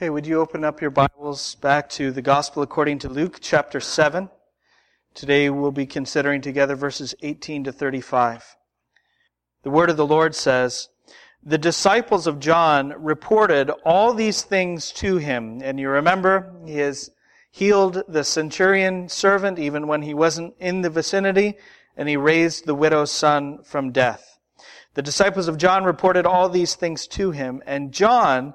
Okay, would you open up your Bibles back to the Gospel according to Luke chapter 7? Today we'll be considering together verses 18 to 35. The word of the Lord says, The disciples of John reported all these things to him. And you remember, he has healed the centurion servant even when he wasn't in the vicinity, and he raised the widow's son from death. The disciples of John reported all these things to him, and John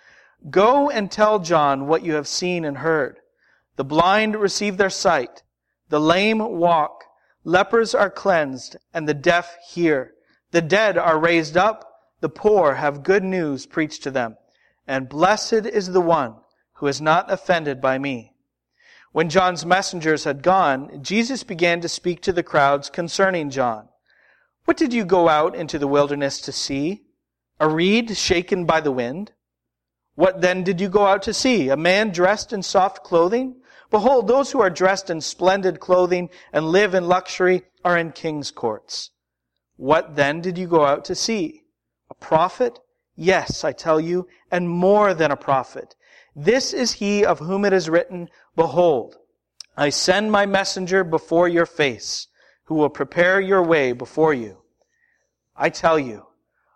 Go and tell John what you have seen and heard. The blind receive their sight, the lame walk, lepers are cleansed, and the deaf hear. The dead are raised up, the poor have good news preached to them, and blessed is the one who is not offended by me. When John's messengers had gone, Jesus began to speak to the crowds concerning John. What did you go out into the wilderness to see? A reed shaken by the wind? What then did you go out to see? A man dressed in soft clothing? Behold, those who are dressed in splendid clothing and live in luxury are in king's courts. What then did you go out to see? A prophet? Yes, I tell you, and more than a prophet. This is he of whom it is written, Behold, I send my messenger before your face, who will prepare your way before you. I tell you,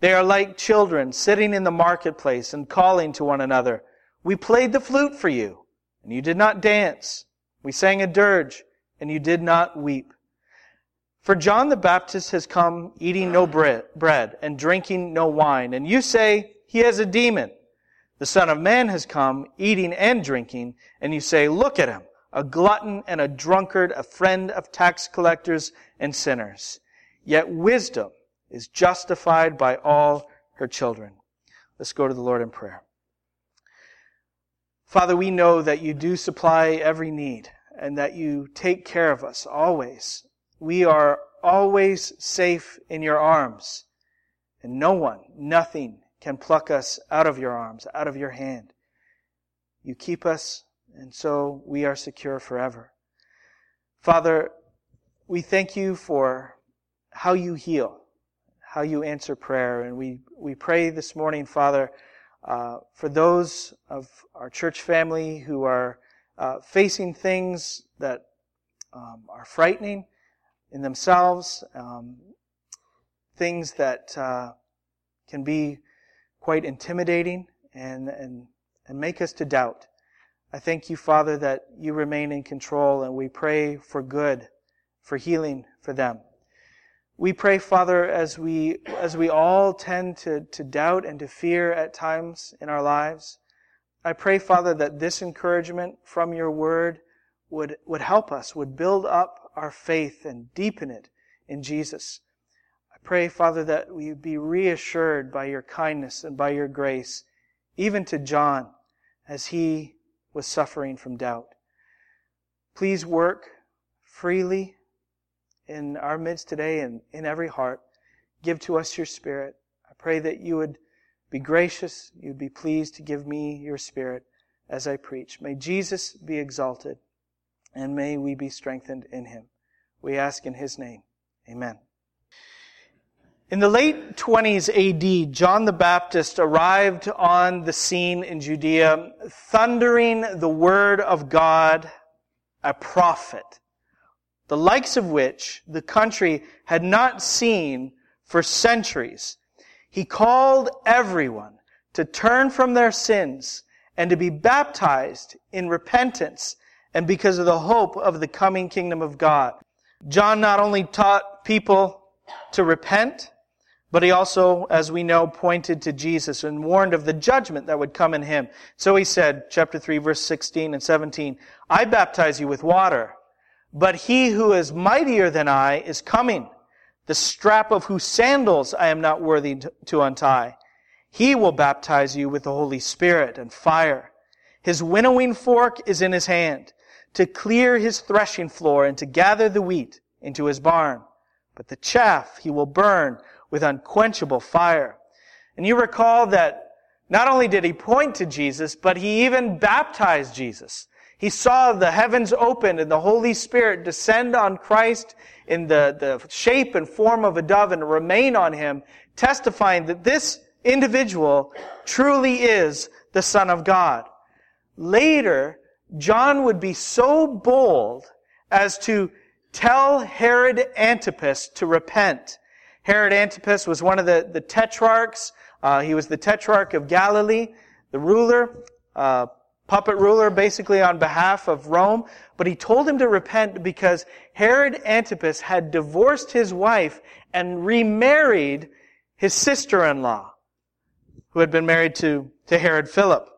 They are like children sitting in the marketplace and calling to one another, We played the flute for you, and you did not dance. We sang a dirge, and you did not weep. For John the Baptist has come eating no bread and drinking no wine, and you say, He has a demon. The Son of Man has come eating and drinking, and you say, Look at him, a glutton and a drunkard, a friend of tax collectors and sinners. Yet wisdom is justified by all her children. Let's go to the Lord in prayer. Father, we know that you do supply every need and that you take care of us always. We are always safe in your arms, and no one, nothing can pluck us out of your arms, out of your hand. You keep us, and so we are secure forever. Father, we thank you for how you heal how you answer prayer. And we, we pray this morning, Father, uh, for those of our church family who are uh, facing things that um, are frightening in themselves, um, things that uh, can be quite intimidating and, and, and make us to doubt. I thank you, Father, that you remain in control, and we pray for good, for healing for them. We pray, Father, as we, as we all tend to, to doubt and to fear at times in our lives, I pray, Father, that this encouragement from your word would, would help us, would build up our faith and deepen it in Jesus. I pray, Father, that we be reassured by your kindness and by your grace, even to John as he was suffering from doubt. Please work freely in our midst today and in every heart. Give to us your Spirit. I pray that you would be gracious, you'd be pleased to give me your Spirit as I preach. May Jesus be exalted, and may we be strengthened in him. We ask in his name. Amen. In the late 20s AD, John the Baptist arrived on the scene in Judea, thundering the word of God, a prophet the likes of which the country had not seen for centuries. He called everyone to turn from their sins and to be baptized in repentance and because of the hope of the coming kingdom of God. John not only taught people to repent, but he also, as we know, pointed to Jesus and warned of the judgment that would come in him. So he said, chapter 3, verse 16 and 17, I baptize you with water, but he who is mightier than I is coming, the strap of whose sandals I am not worthy to untie. He will baptize you with the Holy Spirit and fire. His winnowing fork is in his hand to clear his threshing floor and to gather the wheat into his barn. But the chaff he will burn with unquenchable fire. And you recall that not only did he point to Jesus, but he even baptized Jesus. He saw the heavens opened and the Holy Spirit descend on Christ in the, the shape and form of a dove and remain on him, testifying that this individual truly is the Son of God. Later, John would be so bold as to tell Herod Antipas to repent Herod Antipas was one of the, the tetrarchs. Uh, he was the tetrarch of Galilee, the ruler, uh, puppet ruler basically on behalf of Rome. But he told him to repent because Herod Antipas had divorced his wife and remarried his sister-in-law, who had been married to, to Herod Philip.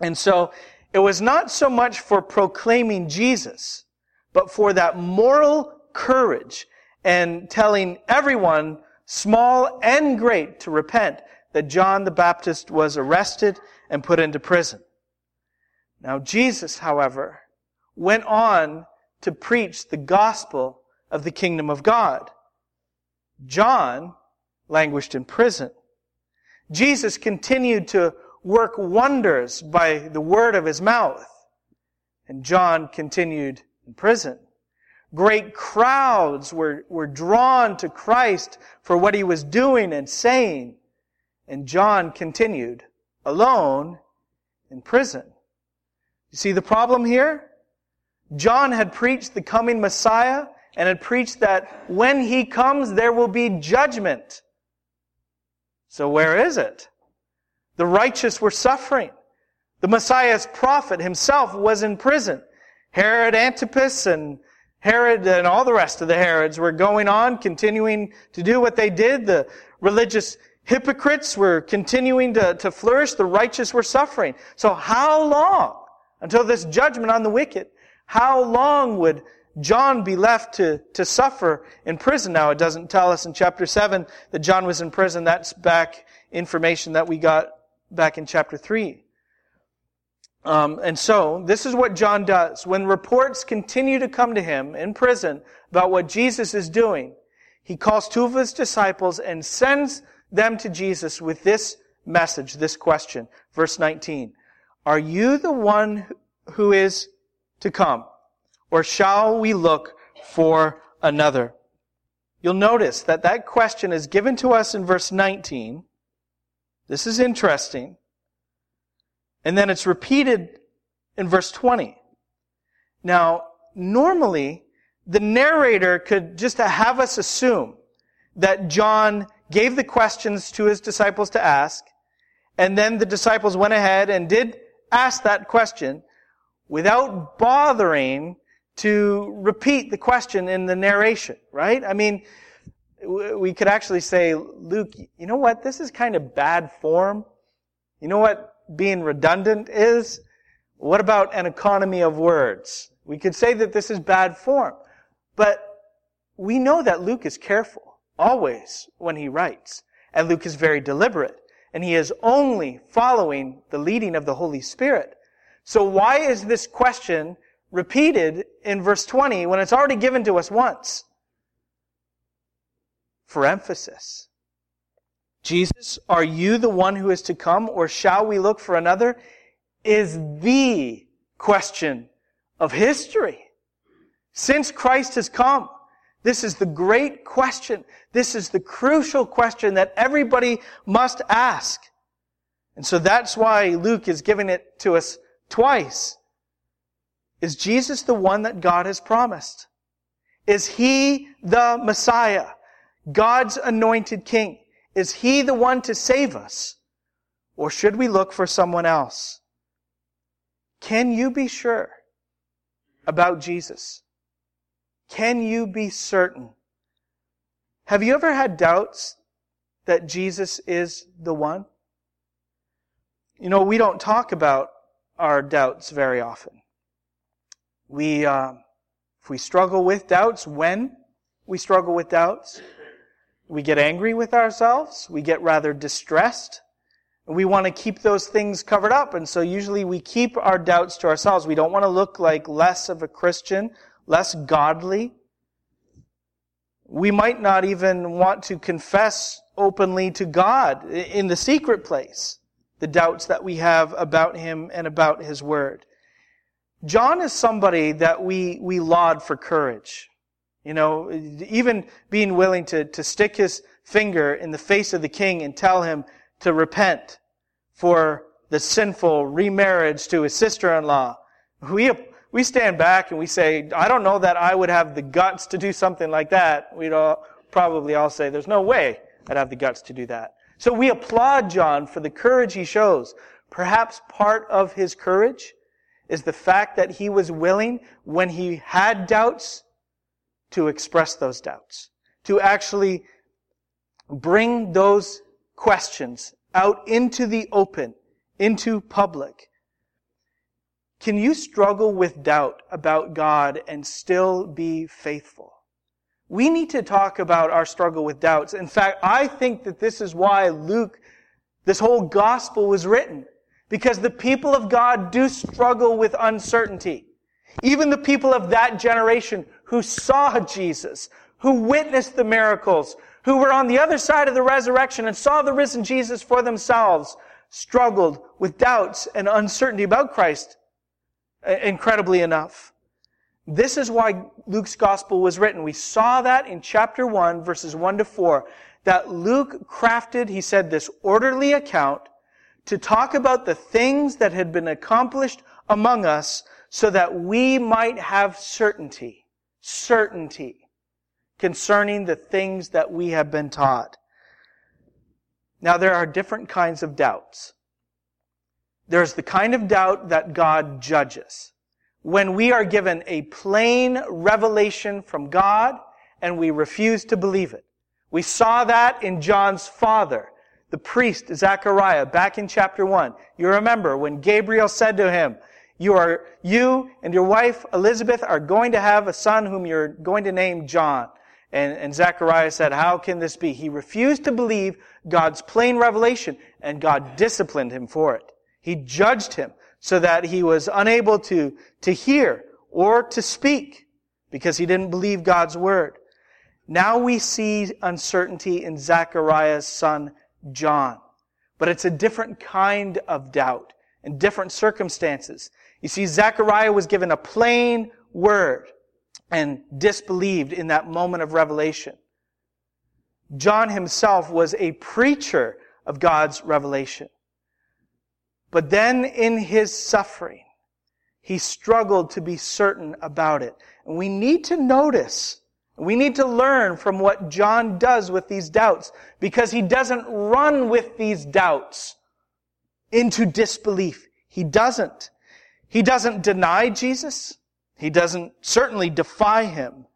And so it was not so much for proclaiming Jesus, but for that moral courage and telling everyone small and great, to repent that John the Baptist was arrested and put into prison. Now Jesus, however, went on to preach the gospel of the kingdom of God. John languished in prison. Jesus continued to work wonders by the word of his mouth. And John continued in prison. Great crowds were, were drawn to Christ for what he was doing and saying. And John continued alone in prison. You see the problem here? John had preached the coming Messiah and had preached that when he comes, there will be judgment. So where is it? The righteous were suffering. The Messiah's prophet himself was in prison. Herod Antipas and Herod and all the rest of the Herods were going on, continuing to do what they did. The religious hypocrites were continuing to, to flourish. The righteous were suffering. So how long until this judgment on the wicked? How long would John be left to, to suffer in prison? Now, it doesn't tell us in chapter 7 that John was in prison. That's back information that we got back in chapter 3. Um, and so, this is what John does. When reports continue to come to him in prison about what Jesus is doing, he calls two of his disciples and sends them to Jesus with this message, this question. Verse 19. Are you the one who is to come? Or shall we look for another? You'll notice that that question is given to us in verse 19. This is interesting. And then it's repeated in verse 20. Now, normally, the narrator could just have us assume that John gave the questions to his disciples to ask, and then the disciples went ahead and did ask that question without bothering to repeat the question in the narration, right? I mean, we could actually say, Luke, you know what? This is kind of bad form. You know what? being redundant is? What about an economy of words? We could say that this is bad form, but we know that Luke is careful, always, when he writes. And Luke is very deliberate, and he is only following the leading of the Holy Spirit. So why is this question repeated in verse 20 when it's already given to us once? For emphasis. Jesus, are you the one who is to come or shall we look for another? Is the question of history. Since Christ has come, this is the great question. This is the crucial question that everybody must ask. And so that's why Luke is giving it to us twice. Is Jesus the one that God has promised? Is he the Messiah? God's anointed king? Is he the one to save us? Or should we look for someone else? Can you be sure about Jesus? Can you be certain? Have you ever had doubts that Jesus is the one? You know, we don't talk about our doubts very often. We, uh, if we struggle with doubts, when we struggle with doubts, we get angry with ourselves, we get rather distressed, we want to keep those things covered up, and so usually we keep our doubts to ourselves. We don't want to look like less of a Christian, less godly. We might not even want to confess openly to God in the secret place the doubts that we have about Him and about His Word. John is somebody that we, we laud for courage. You know, even being willing to, to stick his finger in the face of the king and tell him to repent for the sinful remarriage to his sister-in-law. We, we stand back and we say, I don't know that I would have the guts to do something like that. We'd all, probably all say, there's no way I'd have the guts to do that. So we applaud John for the courage he shows. Perhaps part of his courage is the fact that he was willing, when he had doubts, to express those doubts, to actually bring those questions out into the open, into public. Can you struggle with doubt about God and still be faithful? We need to talk about our struggle with doubts. In fact, I think that this is why Luke, this whole gospel was written. Because the people of God do struggle with uncertainty. Even the people of that generation who saw Jesus, who witnessed the miracles, who were on the other side of the resurrection and saw the risen Jesus for themselves, struggled with doubts and uncertainty about Christ, incredibly enough. This is why Luke's gospel was written. We saw that in chapter 1, verses 1 to 4, that Luke crafted, he said, this orderly account to talk about the things that had been accomplished among us so that we might have certainty, certainty concerning the things that we have been taught. Now there are different kinds of doubts. There's the kind of doubt that God judges when we are given a plain revelation from God and we refuse to believe it. We saw that in John's father, the priest Zechariah, back in chapter 1. You remember when Gabriel said to him, you are, you and your wife Elizabeth are going to have a son whom you're going to name John. And, and Zechariah said, how can this be? He refused to believe God's plain revelation and God disciplined him for it. He judged him so that he was unable to, to hear or to speak because he didn't believe God's word. Now we see uncertainty in Zechariah's son, John. But it's a different kind of doubt and different circumstances. You see, Zechariah was given a plain word and disbelieved in that moment of revelation. John himself was a preacher of God's revelation. But then in his suffering, he struggled to be certain about it. And we need to notice, we need to learn from what John does with these doubts, because he doesn't run with these doubts into disbelief. He doesn't. He doesn't deny Jesus. He doesn't certainly defy him.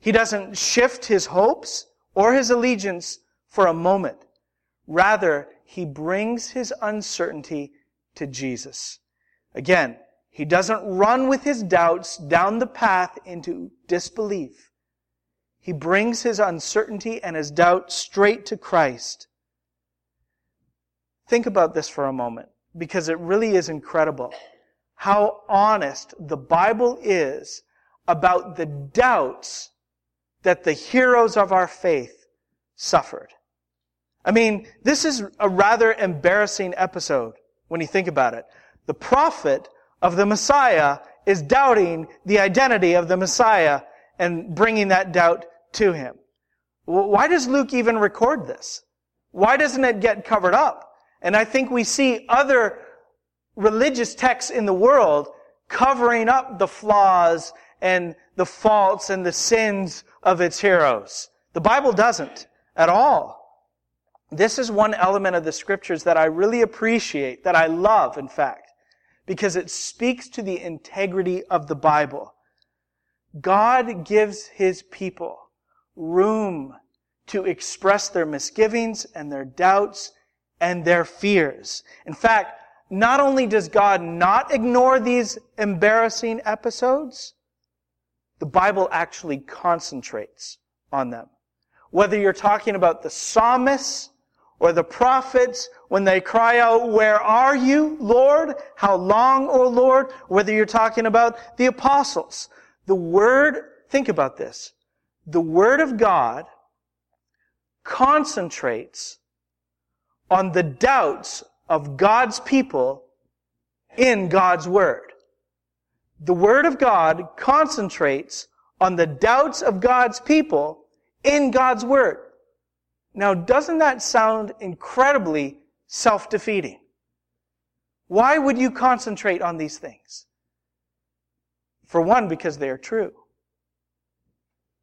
He doesn't shift his hopes or his allegiance for a moment. Rather, he brings his uncertainty to Jesus. Again, he doesn't run with his doubts down the path into disbelief. He brings his uncertainty and his doubt straight to Christ. Think about this for a moment, because it really is incredible how honest the Bible is about the doubts that the heroes of our faith suffered. I mean, this is a rather embarrassing episode when you think about it. The prophet of the Messiah is doubting the identity of the Messiah and bringing that doubt to him. Why does Luke even record this? Why doesn't it get covered up? And I think we see other religious texts in the world covering up the flaws and the faults and the sins of its heroes. The Bible doesn't at all. This is one element of the scriptures that I really appreciate, that I love, in fact, because it speaks to the integrity of the Bible. God gives his people room to express their misgivings and their doubts and their fears. In fact, not only does God not ignore these embarrassing episodes, the Bible actually concentrates on them. Whether you're talking about the psalmists or the prophets when they cry out, where are you, Lord? How long, O Lord? Whether you're talking about the apostles. The word, think about this. The word of God concentrates on the doubts of God's people in God's word. The word of God concentrates on the doubts of God's people in God's word. Now, doesn't that sound incredibly self-defeating? Why would you concentrate on these things? For one, because they are true.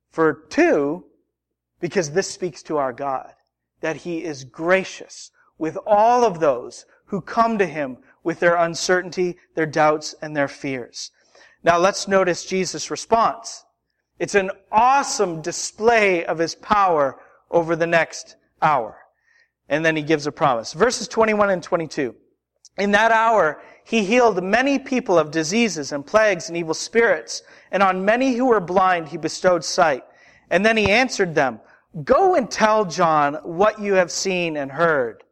For two, because this speaks to our God, that He is gracious with all of those who come to Him with their uncertainty, their doubts, and their fears. Now let's notice Jesus' response. It's an awesome display of His power over the next hour. And then He gives a promise. Verses 21 and 22. In that hour, He healed many people of diseases and plagues and evil spirits, and on many who were blind He bestowed sight. And then He answered them, Go and tell John what you have seen and heard.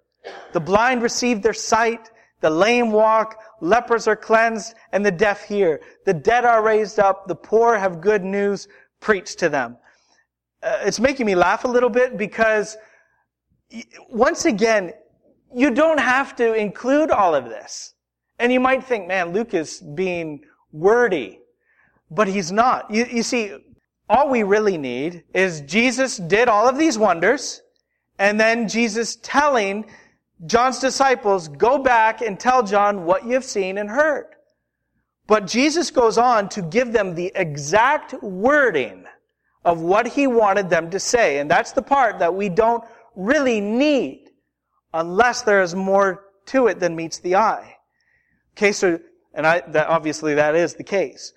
The blind receive their sight, the lame walk, lepers are cleansed, and the deaf hear. The dead are raised up, the poor have good news preached to them. Uh, it's making me laugh a little bit because once again, you don't have to include all of this. And you might think, man, Luke is being wordy. But he's not. You, you see, all we really need is Jesus did all of these wonders, and then Jesus telling John's disciples, go back and tell John what you've seen and heard. But Jesus goes on to give them the exact wording of what he wanted them to say. And that's the part that we don't really need unless there is more to it than meets the eye. Okay, so, and I, that obviously that is the case.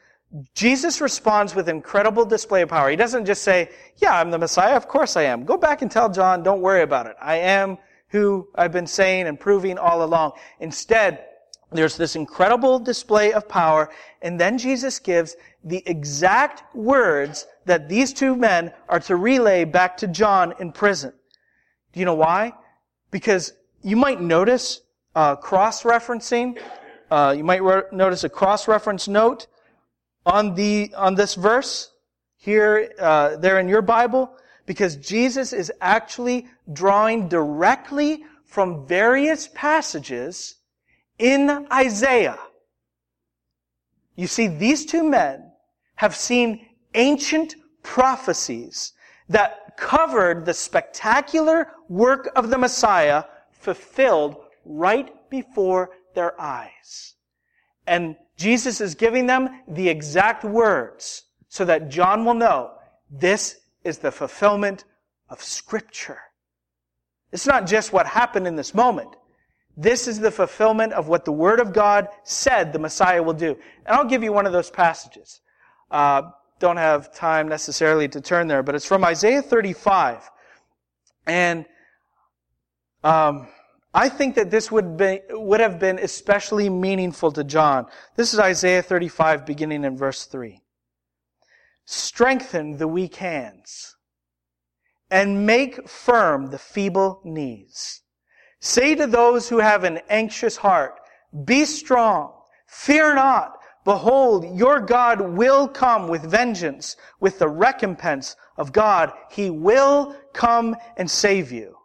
Jesus responds with incredible display of power. He doesn't just say, yeah, I'm the Messiah. Of course I am. Go back and tell John, don't worry about it. I am who I've been saying and proving all along. Instead, there's this incredible display of power, and then Jesus gives the exact words that these two men are to relay back to John in prison. Do you know why? Because you might notice uh, cross-referencing. Uh, you might re- notice a cross-reference note on the on this verse here uh, there in your Bible because Jesus is actually drawing directly from various passages in Isaiah. You see, these two men have seen ancient prophecies that covered the spectacular work of the Messiah fulfilled right before their eyes. And Jesus is giving them the exact words so that John will know this is the fulfillment of Scripture. It's not just what happened in this moment. This is the fulfillment of what the Word of God said the Messiah will do. And I'll give you one of those passages. Uh, don't have time necessarily to turn there, but it's from Isaiah 35. And um, I think that this would, be, would have been especially meaningful to John. This is Isaiah 35, beginning in verse 3. Strengthen the weak hands and make firm the feeble knees. Say to those who have an anxious heart, be strong, fear not. Behold, your God will come with vengeance, with the recompense of God. He will come and save you.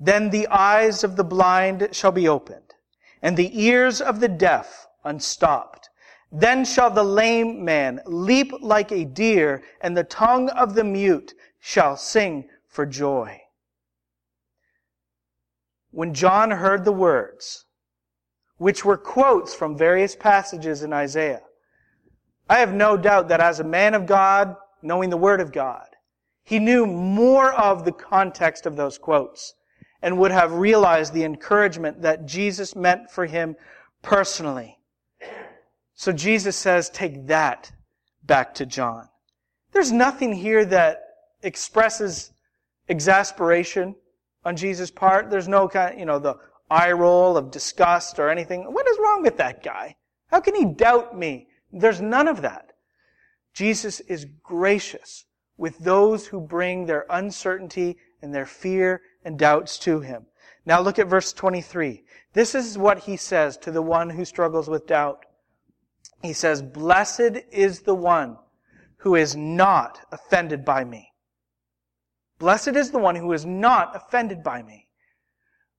Then the eyes of the blind shall be opened, and the ears of the deaf unstopped. Then shall the lame man leap like a deer, and the tongue of the mute shall sing for joy. When John heard the words, which were quotes from various passages in Isaiah, I have no doubt that as a man of God, knowing the Word of God, he knew more of the context of those quotes and would have realized the encouragement that Jesus meant for him personally. So Jesus says, take that back to John. There's nothing here that expresses exasperation on Jesus' part. There's no kind, you know, the eye roll of disgust or anything. What is wrong with that guy? How can he doubt me? There's none of that. Jesus is gracious with those who bring their uncertainty and their fear and doubts to him. Now look at verse 23. This is what he says to the one who struggles with doubt. He says, Blessed is the one who is not offended by me. Blessed is the one who is not offended by me.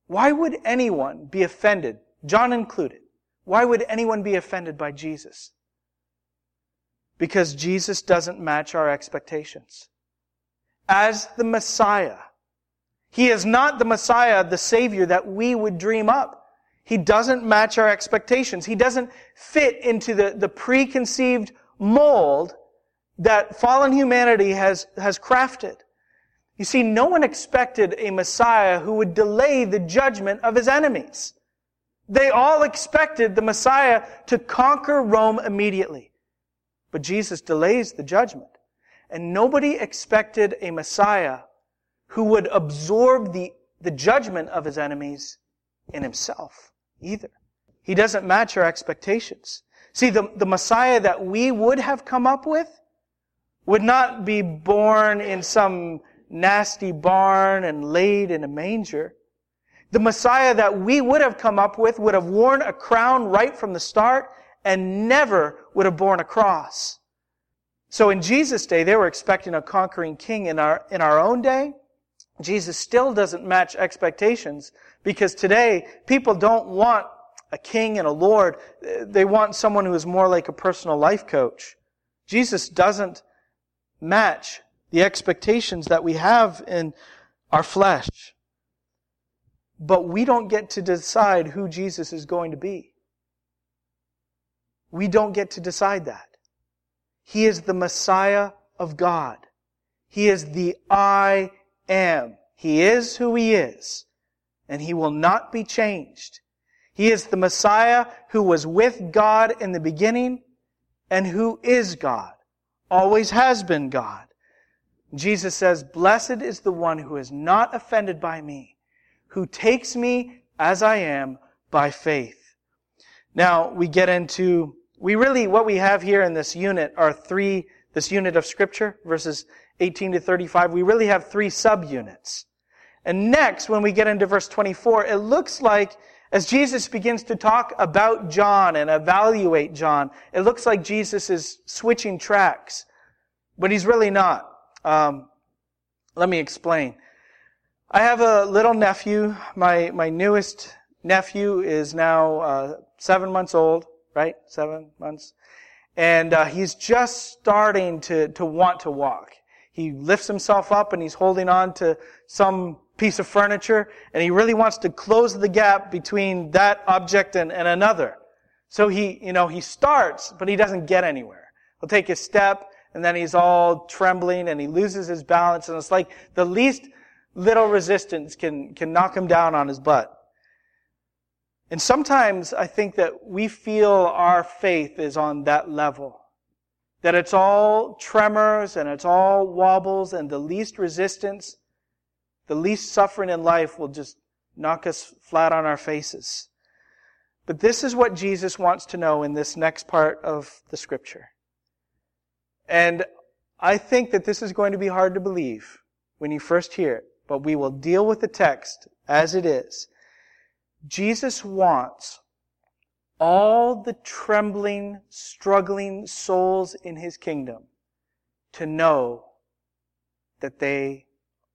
Why would anyone be offended, John included? Why would anyone be offended by Jesus? Because Jesus doesn't match our expectations. As the Messiah, He is not the Messiah, the Savior that we would dream up. He doesn't match our expectations. He doesn't fit into the, the preconceived mold that fallen humanity has, has crafted. You see, no one expected a Messiah who would delay the judgment of his enemies. They all expected the Messiah to conquer Rome immediately. But Jesus delays the judgment. And nobody expected a Messiah who would absorb the, the judgment of his enemies in himself either. He doesn't match our expectations. See, the, the Messiah that we would have come up with would not be born in some nasty barn and laid in a manger. The Messiah that we would have come up with would have worn a crown right from the start and never would have borne a cross. So in Jesus' day, they were expecting a conquering king. In our, in our own day, Jesus still doesn't match expectations because today people don't want a king and a lord. They want someone who is more like a personal life coach. Jesus doesn't match the expectations that we have in our flesh. But we don't get to decide who Jesus is going to be. We don't get to decide that. He is the Messiah of God. He is the I am. He is who He is. And He will not be changed. He is the Messiah who was with God in the beginning and who is God. Always has been God. Jesus says, Blessed is the one who is not offended by me, who takes me as I am by faith. Now, we get into, we really, what we have here in this unit are three, this unit of scripture, verses 18 to 35, we really have three subunits. And next, when we get into verse 24, it looks like as Jesus begins to talk about John and evaluate John, it looks like Jesus is switching tracks. But he's really not. Um, let me explain. I have a little nephew. My my newest nephew is now uh, seven months old, right? Seven months, and uh, he's just starting to to want to walk. He lifts himself up and he's holding on to some piece of furniture, and he really wants to close the gap between that object and, and another. So he, you know, he starts, but he doesn't get anywhere. He'll take a step, and then he's all trembling and he loses his balance and it's like the least little resistance can, can knock him down on his butt. And sometimes I think that we feel our faith is on that level. That it's all tremors and it's all wobbles and the least resistance, the least suffering in life will just knock us flat on our faces. But this is what Jesus wants to know in this next part of the scripture. And I think that this is going to be hard to believe when you first hear it, but we will deal with the text as it is. Jesus wants all the trembling, struggling souls in his kingdom to know that they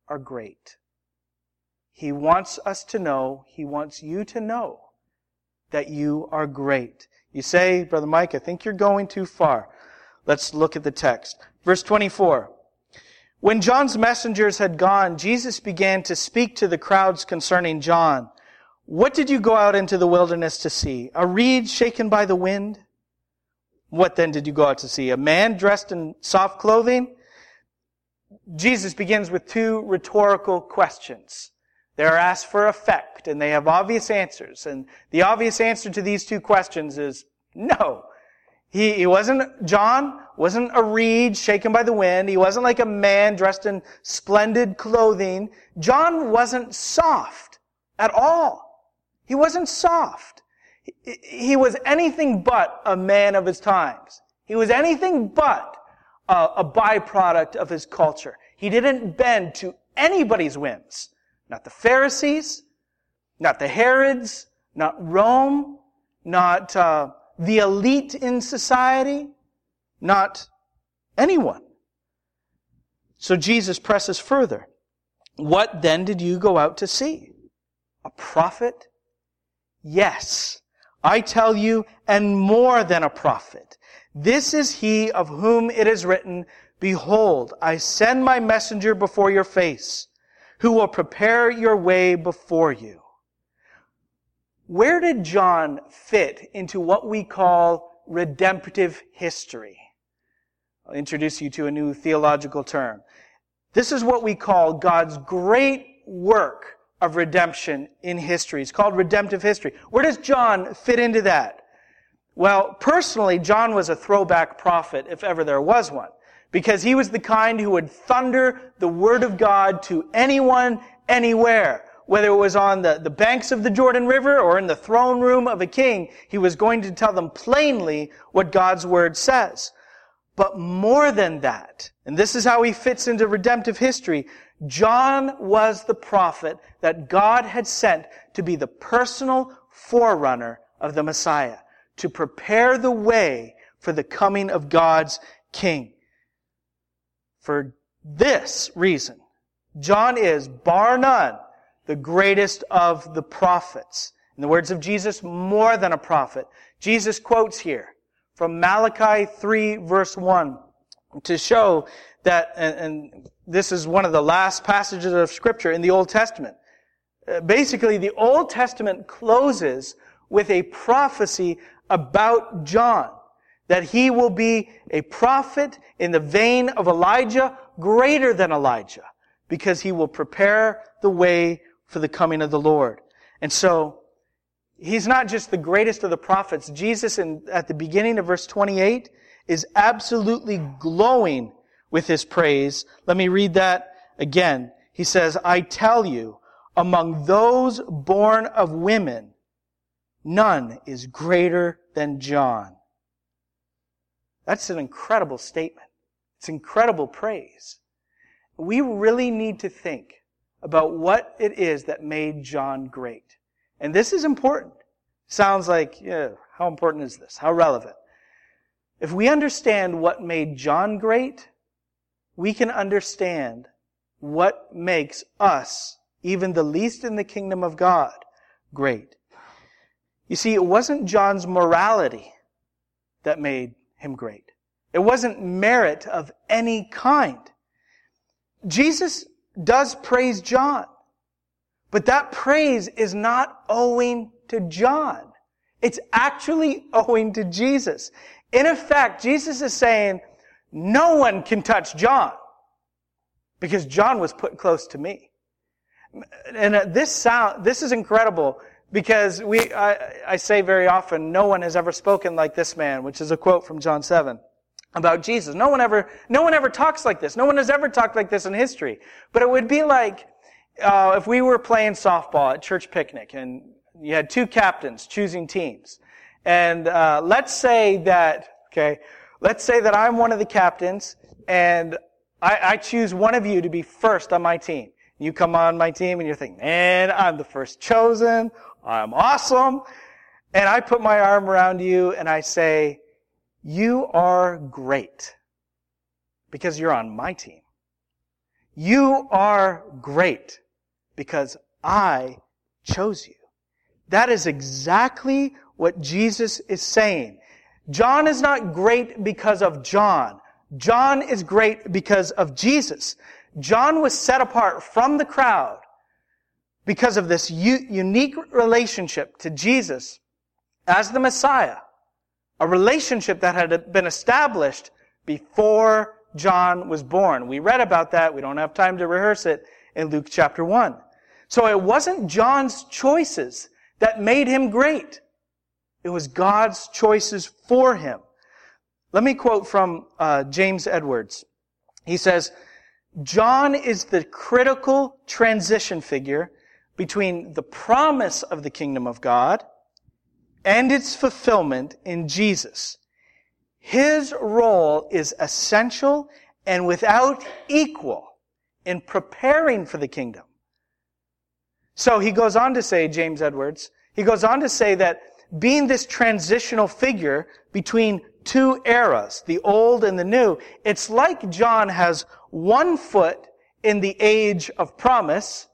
are great. He wants us to know, he wants you to know that you are great. You say, Brother Mike, I think you're going too far. Let's look at the text. Verse 24. When John's messengers had gone, Jesus began to speak to the crowds concerning John. What did you go out into the wilderness to see? A reed shaken by the wind? What then did you go out to see? A man dressed in soft clothing? Jesus begins with two rhetorical questions. They're asked for effect and they have obvious answers. And the obvious answer to these two questions is no. He, he wasn't, John wasn't a reed shaken by the wind. He wasn't like a man dressed in splendid clothing. John wasn't soft at all. He wasn't soft. He, he was anything but a man of his times. He was anything but a, a byproduct of his culture. He didn't bend to anybody's whims. Not the Pharisees, not the Herods, not Rome, not uh, the elite in society, not anyone. So Jesus presses further. What then did you go out to see? A prophet? Yes, I tell you, and more than a prophet. This is he of whom it is written, Behold, I send my messenger before your face, who will prepare your way before you. Where did John fit into what we call redemptive history? I'll introduce you to a new theological term. This is what we call God's great work of redemption in history. It's called redemptive history. Where does John fit into that? Well, personally, John was a throwback prophet, if ever there was one, because he was the kind who would thunder the word of God to anyone, anywhere whether it was on the, the banks of the Jordan River or in the throne room of a king, he was going to tell them plainly what God's word says. But more than that, and this is how he fits into redemptive history, John was the prophet that God had sent to be the personal forerunner of the Messiah, to prepare the way for the coming of God's king. For this reason, John is, bar none, the greatest of the prophets. In the words of Jesus, more than a prophet. Jesus quotes here from Malachi 3 verse 1 to show that, and, and this is one of the last passages of scripture in the Old Testament. Uh, basically, the Old Testament closes with a prophecy about John, that he will be a prophet in the vein of Elijah, greater than Elijah, because he will prepare the way for the coming of the Lord. And so, he's not just the greatest of the prophets. Jesus, in, at the beginning of verse 28, is absolutely glowing with his praise. Let me read that again. He says, I tell you, among those born of women, none is greater than John. That's an incredible statement. It's incredible praise. We really need to think about what it is that made John great. And this is important. Sounds like, yeah, how important is this? How relevant? If we understand what made John great, we can understand what makes us, even the least in the kingdom of God, great. You see, it wasn't John's morality that made him great. It wasn't merit of any kind. Jesus does praise John. But that praise is not owing to John. It's actually owing to Jesus. In effect, Jesus is saying, no one can touch John because John was put close to me. And uh, this sound, this is incredible because we, I, I say very often, no one has ever spoken like this man, which is a quote from John 7 about Jesus. No one ever, no one ever talks like this. No one has ever talked like this in history. But it would be like, uh, if we were playing softball at church picnic and you had two captains choosing teams. And, uh, let's say that, okay, let's say that I'm one of the captains and I, I choose one of you to be first on my team. You come on my team and you're thinking, man, I'm the first chosen. I'm awesome. And I put my arm around you and I say, you are great because you're on my team. You are great because I chose you. That is exactly what Jesus is saying. John is not great because of John. John is great because of Jesus. John was set apart from the crowd because of this u- unique relationship to Jesus as the Messiah a relationship that had been established before John was born. We read about that. We don't have time to rehearse it in Luke chapter 1. So it wasn't John's choices that made him great. It was God's choices for him. Let me quote from uh, James Edwards. He says, John is the critical transition figure between the promise of the kingdom of God and its fulfillment in Jesus. His role is essential and without equal in preparing for the kingdom. So he goes on to say, James Edwards, he goes on to say that being this transitional figure between two eras, the old and the new, it's like John has one foot in the age of promise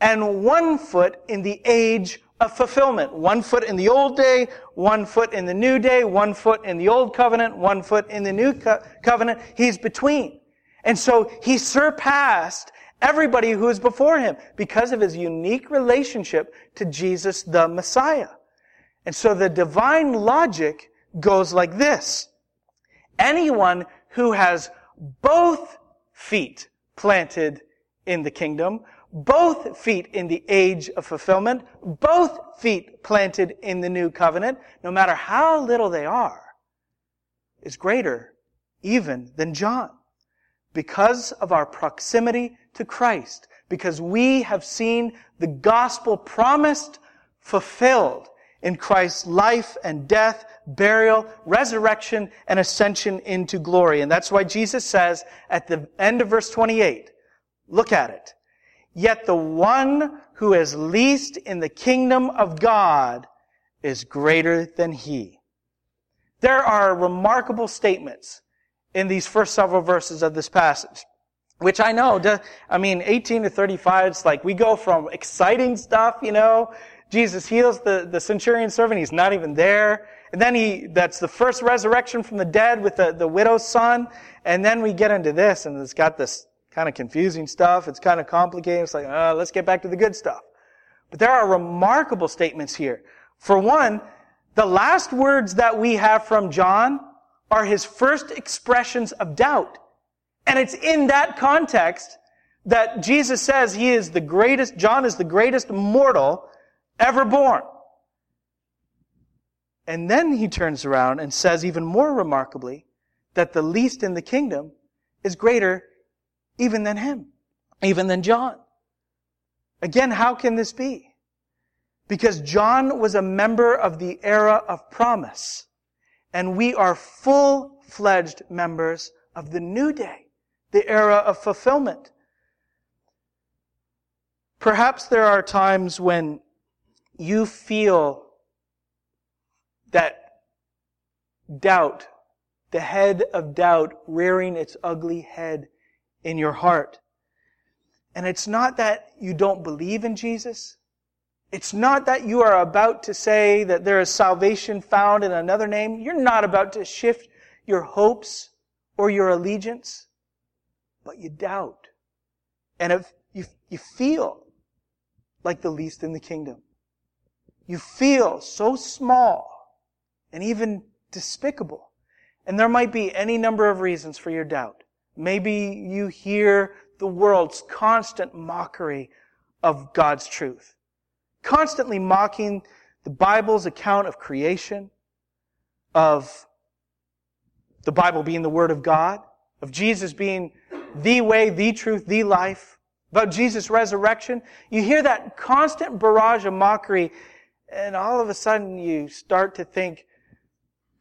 and one foot in the age of fulfillment. One foot in the old day, one foot in the new day, one foot in the old covenant, one foot in the new co- covenant. He's between. And so he surpassed everybody who is before him because of his unique relationship to Jesus the Messiah. And so the divine logic goes like this. Anyone who has both feet planted in the kingdom both feet in the age of fulfillment, both feet planted in the new covenant, no matter how little they are, is greater even than John. Because of our proximity to Christ, because we have seen the gospel promised fulfilled in Christ's life and death, burial, resurrection, and ascension into glory. And that's why Jesus says at the end of verse 28, look at it. Yet the one who is least in the kingdom of God is greater than he. There are remarkable statements in these first several verses of this passage. Which I know, I mean, 18 to 35, it's like we go from exciting stuff, you know, Jesus heals the, the centurion servant, he's not even there. And then he, that's the first resurrection from the dead with the, the widow's son. And then we get into this, and it's got this kind of confusing stuff. It's kind of complicated. It's like, uh, let's get back to the good stuff. But there are remarkable statements here. For one, the last words that we have from John are his first expressions of doubt. And it's in that context that Jesus says he is the greatest, John is the greatest mortal ever born. And then he turns around and says even more remarkably that the least in the kingdom is greater even than him, even than John. Again, how can this be? Because John was a member of the era of promise, and we are full-fledged members of the new day, the era of fulfillment. Perhaps there are times when you feel that doubt, the head of doubt rearing its ugly head in your heart. And it's not that you don't believe in Jesus. It's not that you are about to say that there is salvation found in another name. You're not about to shift your hopes or your allegiance, but you doubt. And if you, you feel like the least in the kingdom. You feel so small and even despicable. And there might be any number of reasons for your doubt. Maybe you hear the world's constant mockery of God's truth. Constantly mocking the Bible's account of creation, of the Bible being the Word of God, of Jesus being the way, the truth, the life, about Jesus' resurrection. You hear that constant barrage of mockery, and all of a sudden you start to think,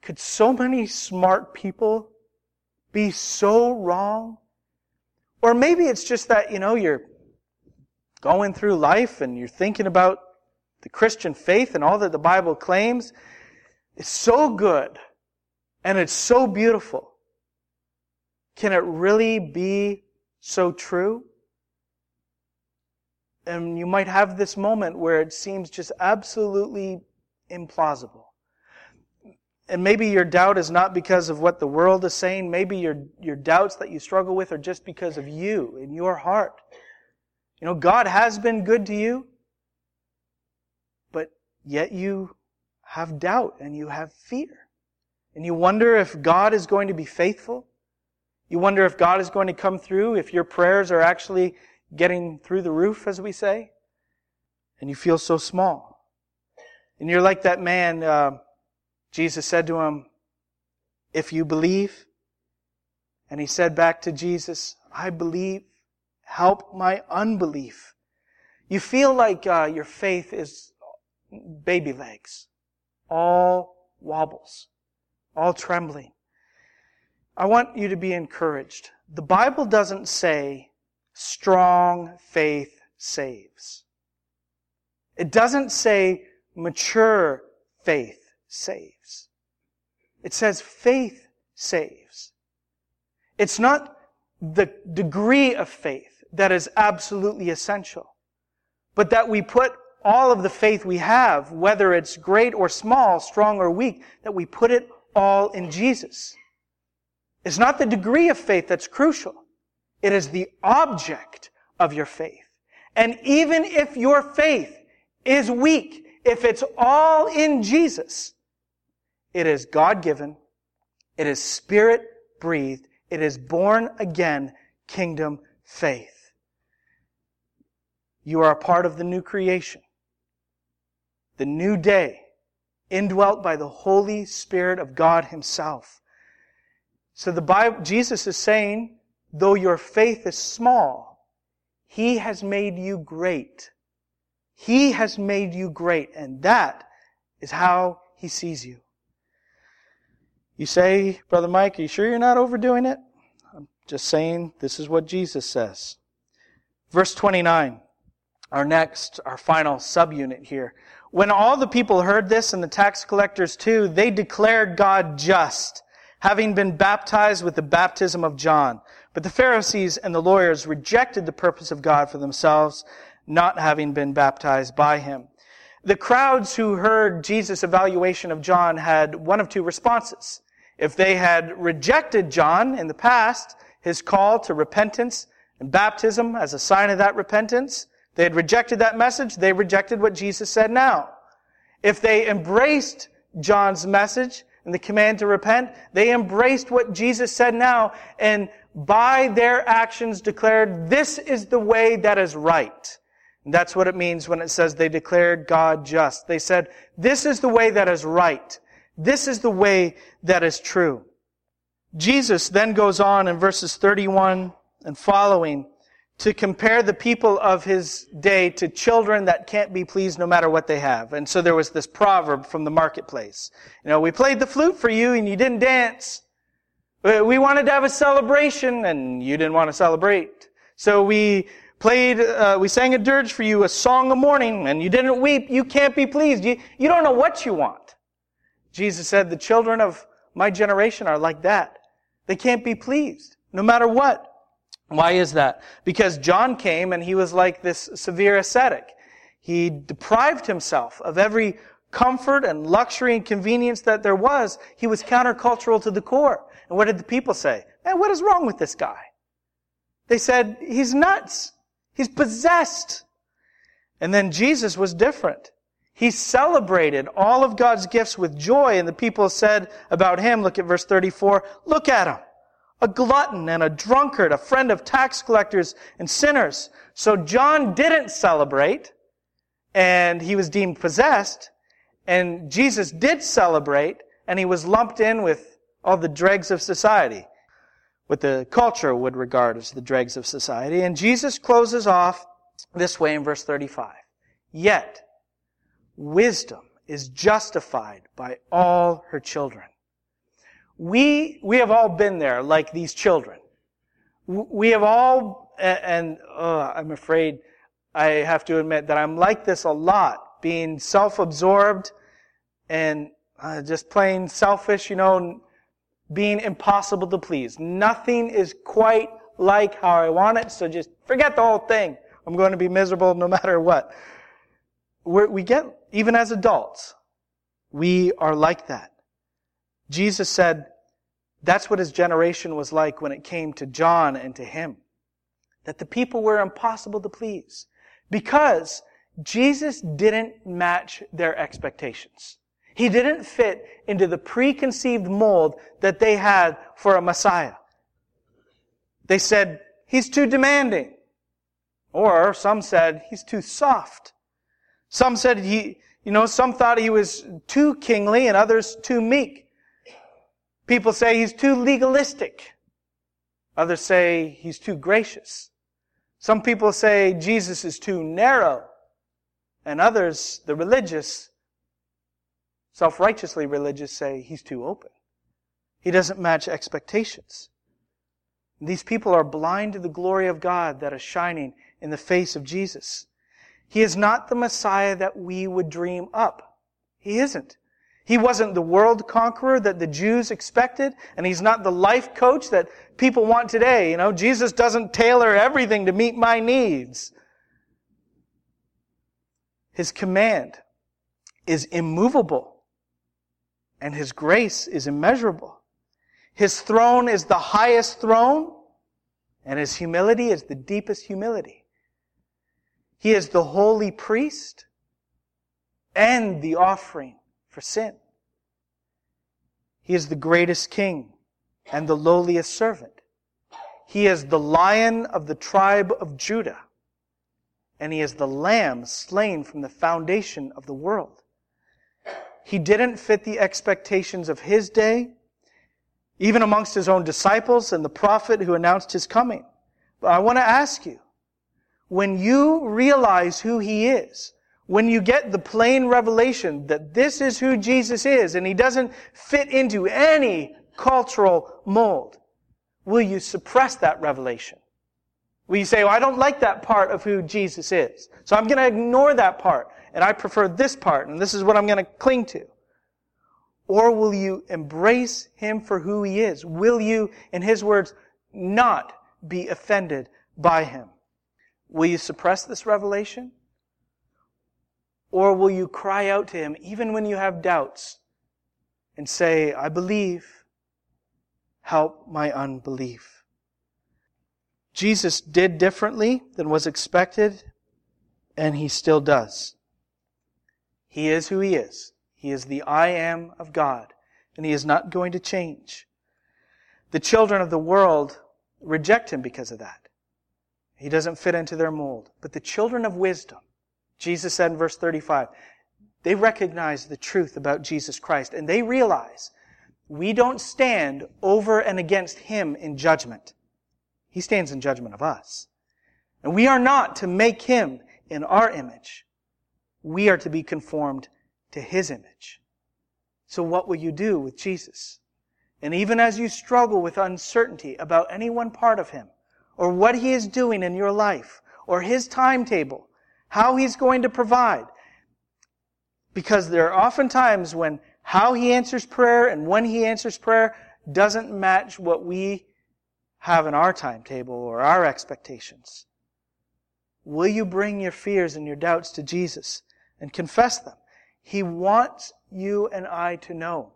could so many smart people be so wrong? Or maybe it's just that, you know, you're going through life and you're thinking about the Christian faith and all that the Bible claims. It's so good and it's so beautiful. Can it really be so true? And you might have this moment where it seems just absolutely implausible. And maybe your doubt is not because of what the world is saying. Maybe your, your doubts that you struggle with are just because of you in your heart. You know, God has been good to you, but yet you have doubt and you have fear. And you wonder if God is going to be faithful. You wonder if God is going to come through, if your prayers are actually getting through the roof, as we say. and you feel so small. And you're like that man, uh, Jesus said to him, If you believe, and he said back to Jesus, I believe, help my unbelief. You feel like uh, your faith is baby legs, all wobbles, all trembling. I want you to be encouraged. The Bible doesn't say strong faith saves. It doesn't say mature faith saves. It says faith saves. It's not the degree of faith that is absolutely essential, but that we put all of the faith we have, whether it's great or small, strong or weak, that we put it all in Jesus. It's not the degree of faith that's crucial. It is the object of your faith. And even if your faith is weak, if it's all in Jesus, it is God given, it is spirit breathed, it is born again kingdom faith. You are a part of the new creation, the new day, indwelt by the Holy Spirit of God Himself. So the Bible, Jesus is saying, though your faith is small, He has made you great. He has made you great, and that is how He sees you. You say, Brother Mike, are you sure you're not overdoing it? I'm just saying this is what Jesus says. Verse 29, our next, our final subunit here. When all the people heard this and the tax collectors too, they declared God just, having been baptized with the baptism of John. But the Pharisees and the lawyers rejected the purpose of God for themselves, not having been baptized by him. The crowds who heard Jesus' evaluation of John had one of two responses. If they had rejected John in the past, his call to repentance and baptism as a sign of that repentance, they had rejected that message, they rejected what Jesus said now. If they embraced John's message and the command to repent, they embraced what Jesus said now and by their actions declared, this is the way that is right. And that's what it means when it says they declared God just. They said, this is the way that is right. This is the way that is true. Jesus then goes on in verses 31 and following to compare the people of his day to children that can't be pleased no matter what they have. And so there was this proverb from the marketplace. You know, we played the flute for you and you didn't dance. We wanted to have a celebration and you didn't want to celebrate. So we played, uh, we sang a dirge for you, a song of mourning, and you didn't weep. You can't be pleased. You, you don't know what you want. Jesus said, the children of my generation are like that. They can't be pleased, no matter what. Why is that? Because John came and he was like this severe ascetic. He deprived himself of every comfort and luxury and convenience that there was. He was countercultural to the core. And what did the people say? Man, what is wrong with this guy? They said, he's nuts. He's possessed. And then Jesus was different. He celebrated all of God's gifts with joy, and the people said about him, look at verse 34, look at him. A glutton and a drunkard, a friend of tax collectors and sinners. So John didn't celebrate, and he was deemed possessed, and Jesus did celebrate, and he was lumped in with all the dregs of society, what the culture would regard as the dregs of society. And Jesus closes off this way in verse 35. Yet, wisdom is justified by all her children. We, we have all been there like these children. We have all, and uh, I'm afraid I have to admit that I'm like this a lot, being self-absorbed and uh, just plain selfish, you know, being impossible to please. Nothing is quite like how I want it, so just forget the whole thing. I'm going to be miserable no matter what. We're, we get even as adults, we are like that. Jesus said that's what his generation was like when it came to John and to him. That the people were impossible to please because Jesus didn't match their expectations. He didn't fit into the preconceived mold that they had for a Messiah. They said, he's too demanding. Or some said, he's too soft. Some said he, you know, some thought he was too kingly and others too meek. People say he's too legalistic. Others say he's too gracious. Some people say Jesus is too narrow. And others, the religious, self-righteously religious, say he's too open. He doesn't match expectations. These people are blind to the glory of God that is shining in the face of Jesus. He is not the Messiah that we would dream up. He isn't. He wasn't the world conqueror that the Jews expected, and he's not the life coach that people want today. You know, Jesus doesn't tailor everything to meet my needs. His command is immovable, and his grace is immeasurable. His throne is the highest throne, and his humility is the deepest humility. He is the holy priest and the offering for sin. He is the greatest king and the lowliest servant. He is the lion of the tribe of Judah. And he is the lamb slain from the foundation of the world. He didn't fit the expectations of his day, even amongst his own disciples and the prophet who announced his coming. But I want to ask you, when you realize who he is, when you get the plain revelation that this is who Jesus is and he doesn't fit into any cultural mold, will you suppress that revelation? Will you say, well, I don't like that part of who Jesus is, so I'm going to ignore that part, and I prefer this part, and this is what I'm going to cling to? Or will you embrace him for who he is? Will you, in his words, not be offended by him? Will you suppress this revelation? Or will you cry out to him even when you have doubts and say, I believe, help my unbelief? Jesus did differently than was expected, and he still does. He is who he is. He is the I am of God, and he is not going to change. The children of the world reject him because of that. He doesn't fit into their mold. But the children of wisdom, Jesus said in verse 35, they recognize the truth about Jesus Christ and they realize we don't stand over and against Him in judgment. He stands in judgment of us. And we are not to make Him in our image. We are to be conformed to His image. So what will you do with Jesus? And even as you struggle with uncertainty about any one part of Him, or what He is doing in your life, or His timetable, how He's going to provide. Because there are often times when how He answers prayer and when He answers prayer doesn't match what we have in our timetable or our expectations. Will you bring your fears and your doubts to Jesus and confess them? He wants you and I to know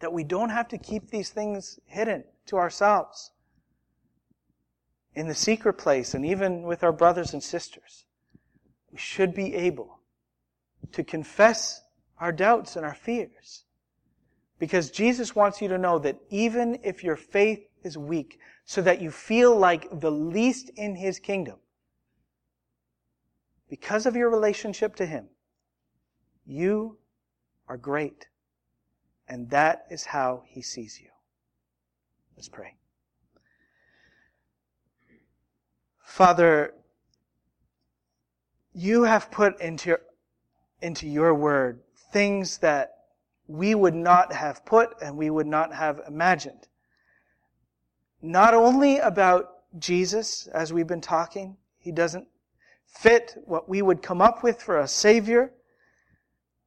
that we don't have to keep these things hidden to ourselves in the secret place and even with our brothers and sisters. We should be able to confess our doubts and our fears. Because Jesus wants you to know that even if your faith is weak, so that you feel like the least in His kingdom, because of your relationship to Him, you are great. And that is how He sees you. Let's pray. Father, you have put into your, into your word things that we would not have put and we would not have imagined. Not only about Jesus, as we've been talking, he doesn't fit what we would come up with for a Savior.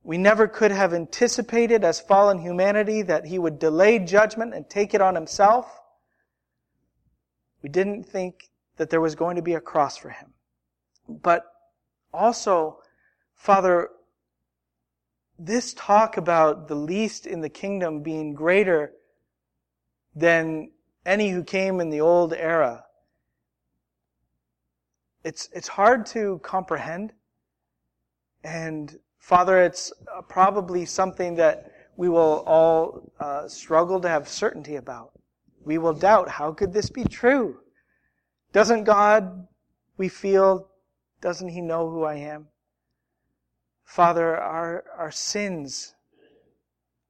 We never could have anticipated as fallen humanity that he would delay judgment and take it on himself. We didn't think that there was going to be a cross for him. But also, Father, this talk about the least in the kingdom being greater than any who came in the old era, it's, it's hard to comprehend. And Father, it's probably something that we will all uh, struggle to have certainty about. We will doubt, how could this be true? Doesn't God, we feel, doesn't He know who I am? Father, our, our sins,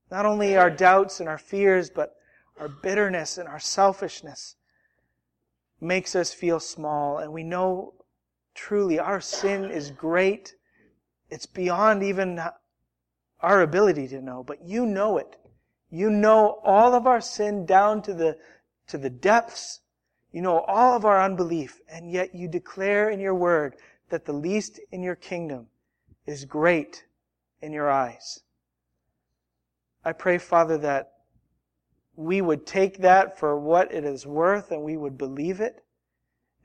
not only our doubts and our fears, but our bitterness and our selfishness makes us feel small. And we know truly our sin is great. It's beyond even our ability to know, but you know it. You know all of our sin down to the, to the depths. You know all of our unbelief, and yet you declare in your word that the least in your kingdom is great in your eyes. I pray, Father, that we would take that for what it is worth and we would believe it,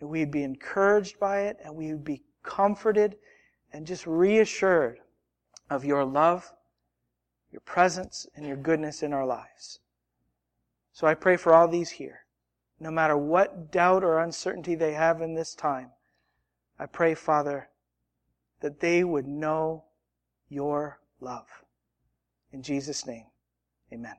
and we'd be encouraged by it, and we would be comforted and just reassured of your love, your presence, and your goodness in our lives. So I pray for all these here, no matter what doubt or uncertainty they have in this time. I pray, Father, that they would know your love. In Jesus' name, amen.